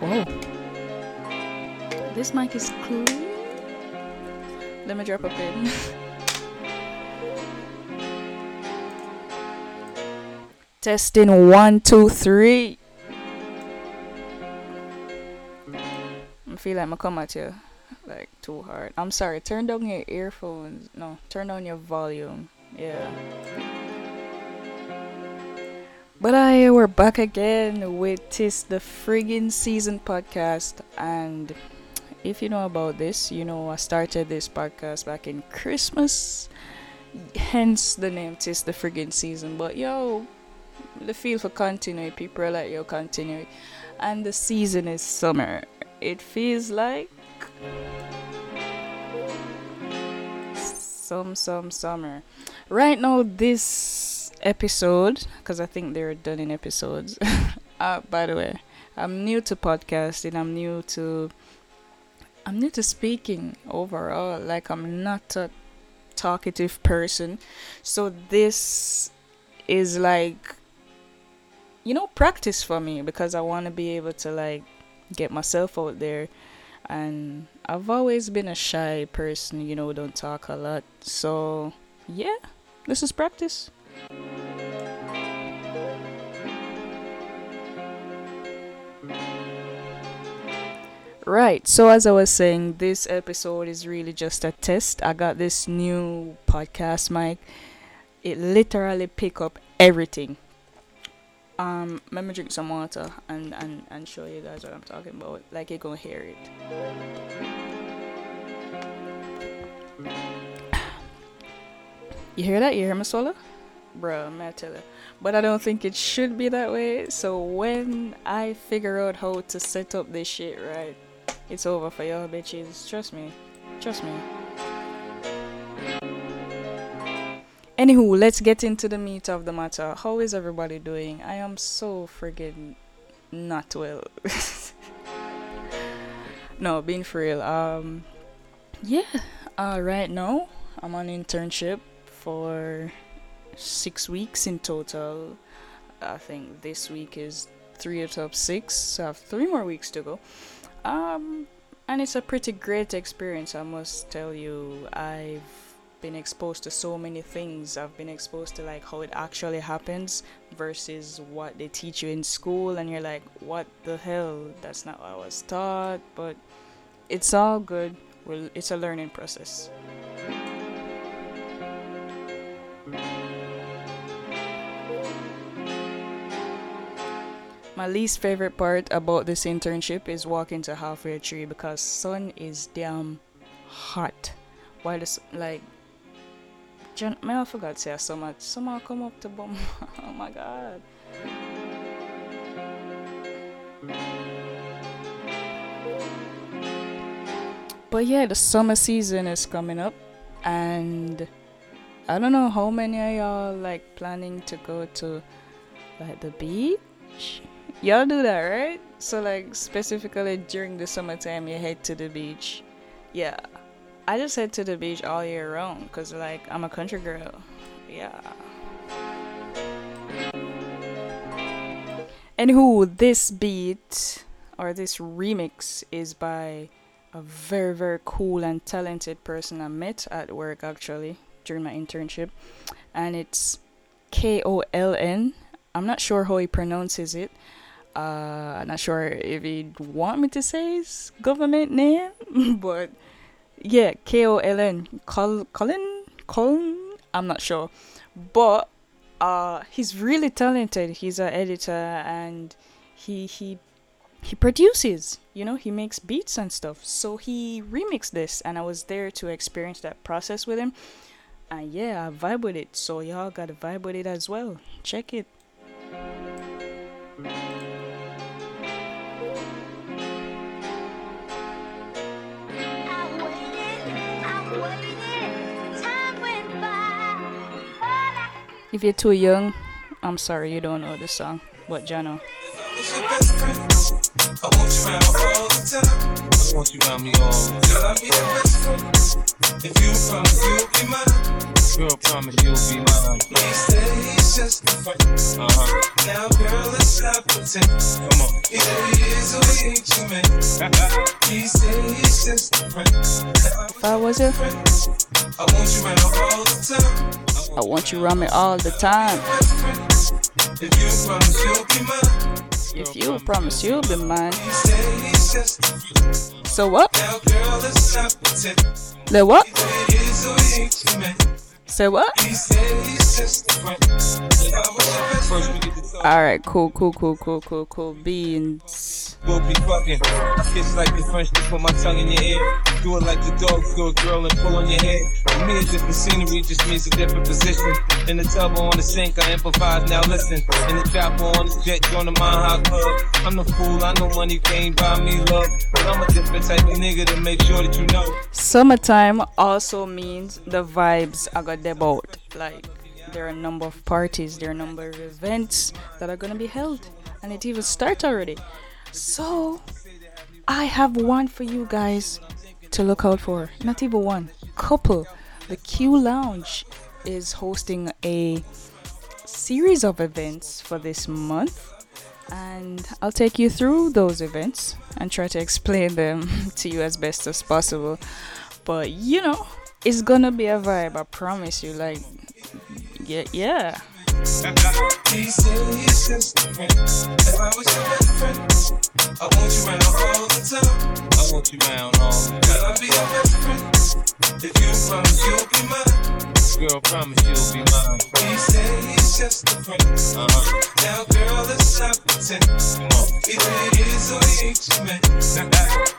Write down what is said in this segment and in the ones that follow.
Oh. This mic is clean. Let me drop a pin. Testing one, two, three. I feel like I'm come at you like too hard. I'm sorry. Turn down your earphones. No, turn down your volume. Yeah. But I we're back again with this the friggin' season podcast and if you know about this, you know I started this podcast back in Christmas. Hence the name Tis the friggin' season. But yo, the feel for continue. People are like yo continue. And the season is summer. It feels like some some summer. Right now this episode because I think they're done in episodes. uh, by the way, I'm new to podcasting. I'm new to I'm new to speaking overall. Like I'm not a talkative person, so this is like you know practice for me because I want to be able to like get myself out there and I've always been a shy person, you know, don't talk a lot. So, yeah, this is practice. Right, so as I was saying, this episode is really just a test. I got this new podcast mic. It literally pick up everything. Um, let me drink some water and, and, and show you guys what I'm talking about. Like you're gonna hear it. You hear that? You hear my solo? Bro, I'm you. But I don't think it should be that way. So when I figure out how to set up this shit right, it's over for y'all bitches. Trust me. Trust me. Anywho, let's get into the meat of the matter. How is everybody doing? I am so friggin' not well. no, being for real. Um, yeah. Uh, right now, I'm on internship for six weeks in total. I think this week is three out of six. So I have three more weeks to go. Um, and it's a pretty great experience, I must tell you. I've been exposed to so many things. I've been exposed to like how it actually happens versus what they teach you in school, and you're like, what the hell? That's not what I was taught. But it's all good. Well, it's a learning process. My least favorite part about this internship is walking to halfway tree because sun is damn hot. While it's like Jan- may I forgot to say so much. Someone come up to bomb. oh my god. But yeah, the summer season is coming up, and I don't know how many of y'all like planning to go to like the beach. Y'all do that, right? So like specifically during the summertime, you head to the beach. Yeah, I just head to the beach all year round because, like, I'm a country girl. Yeah. Anywho, this beat or this remix is by a very, very cool and talented person I met at work actually during my internship. And it's K O L N. I'm not sure how he pronounces it. Uh, I'm not sure if he'd want me to say his government name, but yeah, K O L N, Colin, Colin, I'm not sure, but uh, he's really talented. He's an editor and he he he produces. You know, he makes beats and stuff. So he remixed this, and I was there to experience that process with him. And yeah, I vibe with it. So y'all gotta vibe with it as well. Check it. If you're too young, I'm sorry you don't know the song, but Jano. I want you around all the time. I want you around me all the time. If you promise you'll be mine. Girl, promise you'll be mine. Please stay he's just. Uh-huh. Now, girl, he is he he say he's just I your friend, I want you around all the time. I want me all the time. If you promise you'll be mine. If you promise you'll be mine. He say he's just the front. So what? Now, girl, let's stop pretending. The what? Either he is or he ain't your man. Say what? He say he's just the front. If I was your best First friend. we get the talk, Alright, cool, cool, cool, cool, cool, cool. Beans. we'll be fucking. Kiss like the French to put my tongue in your ear. Do it like the dog to a girl and pull on your head. For me, a different scenery just means a different position. In the tub or on the sink, I improvise. Now listen. In the chopper on the jet, join the High Club. I'm the fool, I know money can't buy me love. But I'm a different type of nigga to make sure that you know. Summertime also means the vibes are got about. Like there are a number of parties, there are a number of events that are gonna be held, and it even start already. So I have one for you guys to look out for. Not even one, couple. The Q Lounge is hosting a series of events for this month. And I'll take you through those events and try to explain them to you as best as possible. But you know, it's gonna be a vibe, I promise you. Like, yeah, yeah. He say he's just the friend. If I was your best friend, I want you around all the time. I want you round all. Girl, I'll be your best friend. If you promise you'll be mine. Girl, promise you'll be mine. He say he's just the friend. Uh-huh. Now, girl, let's stop pretending. Come on. Either he is or he ain't your man.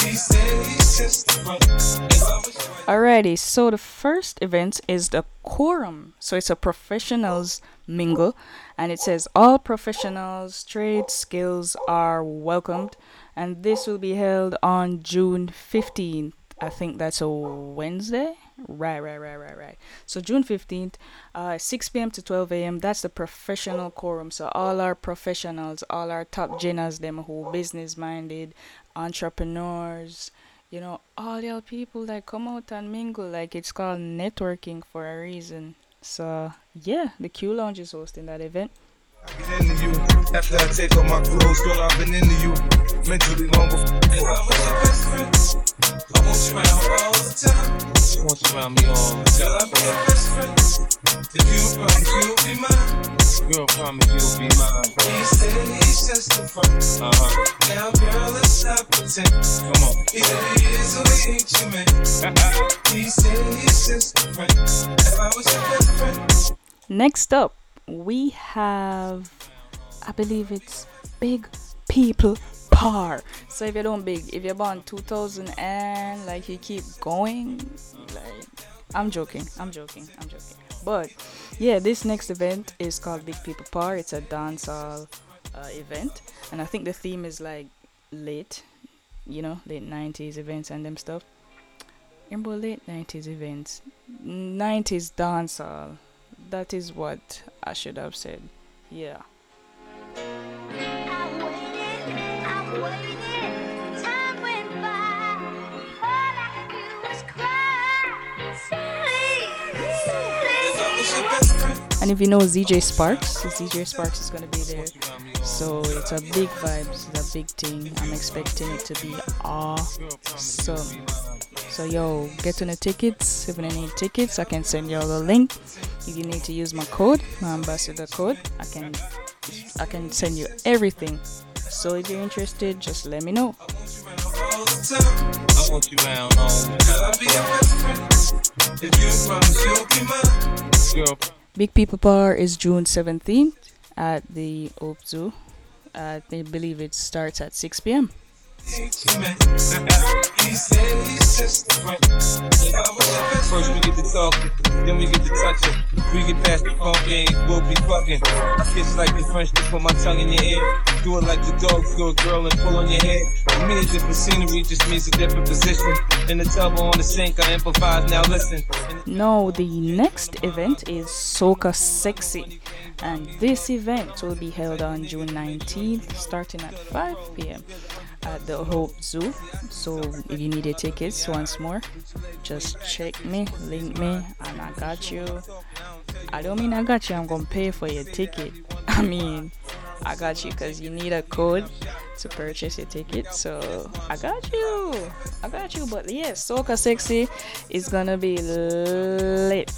He say he's just the friend. If I was your Alrighty, so the first event is the quorum. So it's a professionals mingle, and it says all professionals, trade skills are welcomed, and this will be held on June 15th. I think that's a Wednesday. Right, right, right, right, right. So June 15th, uh, 6 p.m. to 12 a.m. That's the professional quorum. So all our professionals, all our top geners, them who business minded, entrepreneurs, you know, all your people that come out and mingle, like it's called networking for a reason. So yeah, the Q Lounge is hosting that event. get into you. After I take off my clothes, girl, I've been into you. Mentally long before. If I was your best friend, I want you around all the time. I want you around me all the Girl, I'll be your best friend. If you promise you'll be mine. Girl, promise you'll be mine. He say he's just the front. Uh-huh. Now, girl, let's stop pretending. Come on. Either he is or he ain't your man. He say he's just the friend. If I was your best friend, Next up, we have, I believe it's Big People Par. So if you don't big, if you're born 2000 and like you keep going, like I'm joking, I'm joking, I'm joking. But yeah, this next event is called Big People Par. It's a dancehall uh, event, and I think the theme is like late, you know, late 90s events and them stuff. Remember late 90s events, 90s dancehall. That is what I should have said. Yeah. I waited, I waited, time went by. All I could do was cry. Silly, if I was silly. your best friend, And if you know ZJ Sparks, ZJ Sparks is gonna be there. So it's a big vibe, it's a big thing. I'm expecting it to be awesome. So yo, get on the tickets. If you need tickets, I can send y'all the link. If you need to use my code, my ambassador code, I can I can send you everything. So if you're interested, just let me know. all the time. I want you round all. Girl, I'll be your friend. If you promise you'll be mine. Big People Bar is June 17th at the Zoo. I believe it starts at 6 p.m. Ain't your man. He say he's just the friend. I First we get to talking, then we get to touching. We get past the phone game, we'll be fucking. Kiss like the French to put my tongue in your ear. Do it like the dog to a girl and pull on your head. For me, a different scenery just means a different position. In the tub or on the sink, I improvise. Now listen. No, the next event is Soca Sexy, and this event will be held on June 19th, starting at 5 p.m. at the Hope Zoo. So, if you need your tickets once more, just check me, link me, and I got you. I don't mean I got you. I'm gonna pay for your ticket. I mean, I got you because you need a code to purchase your ticket. So I got you. I got you. But yes, Soca Sexy is gonna be lit.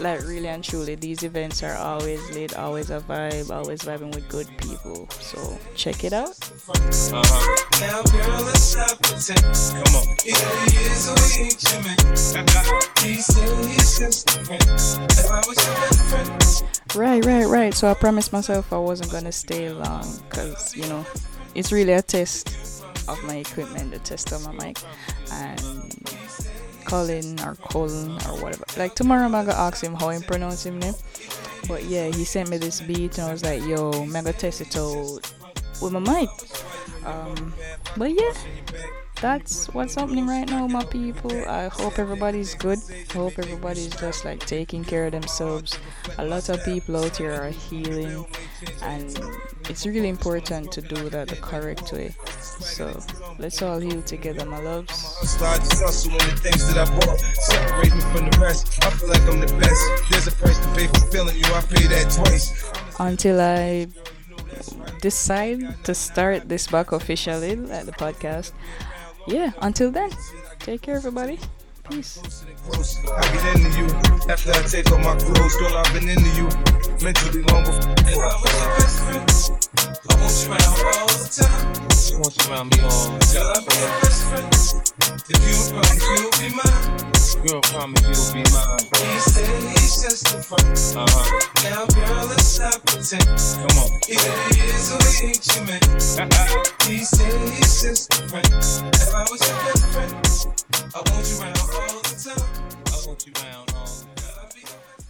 Like really and truly, these events are always lit, always a vibe, always vibing with good people. So check it out. Uh-huh. Right, right, right. So I promised myself I wasn't gonna stay long because you know it's really a test of my equipment, a test of my mic, and Colin or Colin or whatever. Like tomorrow I'm gonna ask him how he pronounce him name. But yeah, he sent me this beat and I was like, yo, I'm gonna test it out with my mic. Um, but yeah, that's what's happening right now, my people. I hope everybody's good. I hope everybody's just like taking care of themselves. A lot of people out here are healing, and it's really important to do that the correct way. So let's all heal together, my loves. start to hustle on the things that I bought. Separate me from the rest. I feel like I'm the best. There's a price to pay for feeling you. I pay that twice. Until I decide to start this back officially at the podcast. Yeah, until then, take care, everybody. Peace. Close. I get into you after I take off my clothes. Girl, I've been into you mentally long before. If I was your best friend, I want you around all the time. She wants you around me all the Girl, I'll be your best friend. If you don't you'll be mine. Girl, promise you'll be mine. He said he's just a friend. Uh-huh. Now, girl, let's stop pretend. Come on. He is a weak man. He said he's just a friend. If I was your best friend, I want you around all the time. I want you around all the time.